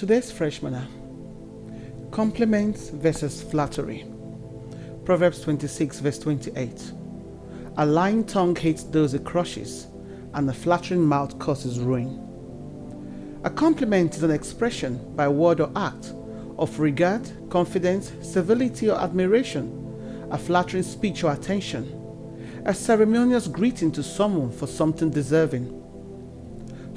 Today's fresh manna compliments versus flattery. Proverbs 26, verse 28. A lying tongue hates those it crushes, and a flattering mouth causes ruin. A compliment is an expression, by word or act, of regard, confidence, civility, or admiration, a flattering speech or attention, a ceremonious greeting to someone for something deserving.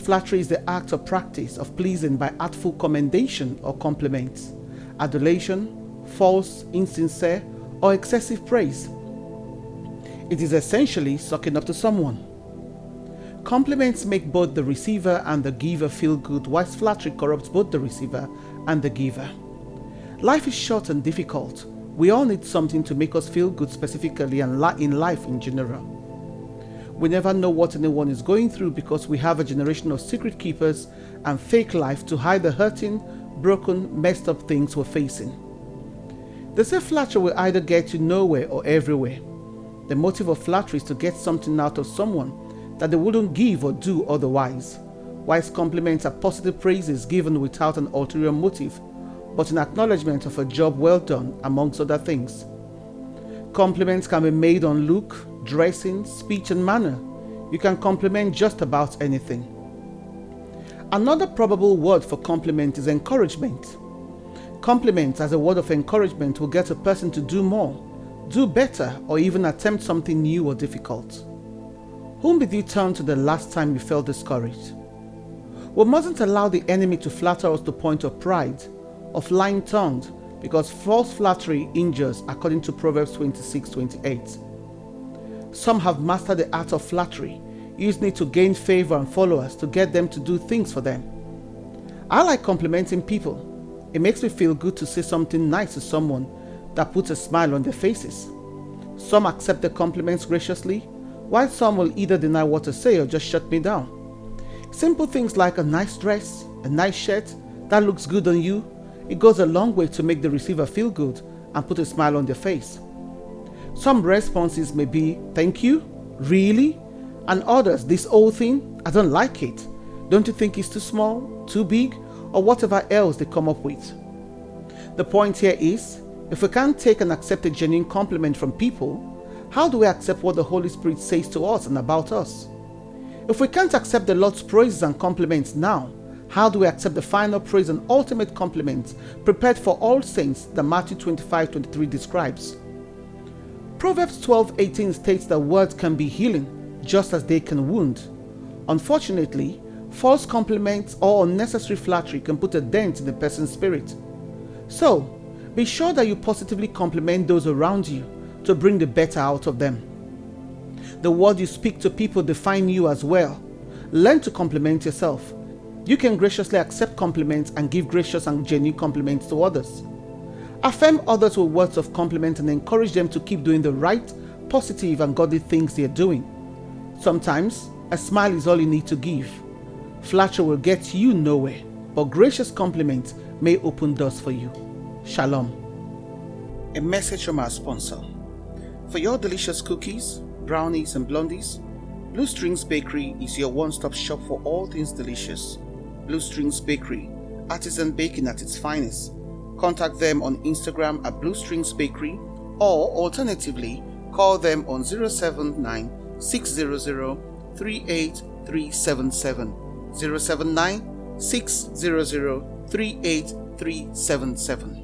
Flattery is the act or practice of pleasing by artful commendation or compliments, adulation, false, insincere, or excessive praise. It is essentially sucking up to someone. Compliments make both the receiver and the giver feel good, whilst flattery corrupts both the receiver and the giver. Life is short and difficult. We all need something to make us feel good specifically and in life in general. We never know what anyone is going through because we have a generation of secret keepers and fake life to hide the hurting, broken, messed up things we're facing. They say flattery will either get you nowhere or everywhere. The motive of flattery is to get something out of someone that they wouldn't give or do otherwise, Wise compliments are positive praises given without an ulterior motive, but in acknowledgement of a job well done, amongst other things. Compliments can be made on look, dressing, speech, and manner. You can compliment just about anything. Another probable word for compliment is encouragement. Compliment as a word of encouragement will get a person to do more, do better, or even attempt something new or difficult. Whom did you turn to the last time you felt discouraged? We mustn't allow the enemy to flatter us to point of pride, of lying tongued, because false flattery injures according to Proverbs 26 28. Some have mastered the art of flattery, using it to gain favor and followers to get them to do things for them. I like complimenting people. It makes me feel good to say something nice to someone that puts a smile on their faces. Some accept the compliments graciously, while some will either deny what to say or just shut me down. Simple things like a nice dress, a nice shirt that looks good on you, it goes a long way to make the receiver feel good and put a smile on their face. Some responses may be, Thank you, really? And others, This old thing, I don't like it. Don't you think it's too small, too big, or whatever else they come up with? The point here is if we can't take and accept a genuine compliment from people, how do we accept what the Holy Spirit says to us and about us? If we can't accept the Lord's praises and compliments now, how do we accept the final praise and ultimate compliments prepared for all saints that Matthew 25 23 describes? Proverbs 12:18 states that words can be healing just as they can wound. Unfortunately, false compliments or unnecessary flattery can put a dent in the person's spirit. So, be sure that you positively compliment those around you to bring the better out of them. The word you speak to people define you as well. Learn to compliment yourself. You can graciously accept compliments and give gracious and genuine compliments to others. Affirm others with words of compliment and encourage them to keep doing the right, positive, and godly things they're doing. Sometimes, a smile is all you need to give. Flattery will get you nowhere, but gracious compliments may open doors for you. Shalom. A message from our sponsor. For your delicious cookies, brownies, and blondies, Blue Strings Bakery is your one stop shop for all things delicious. Blue Strings Bakery, artisan baking at its finest Contact them on Instagram at Blue Strings Bakery or alternatively call them on 079 600 38377 079 600 38377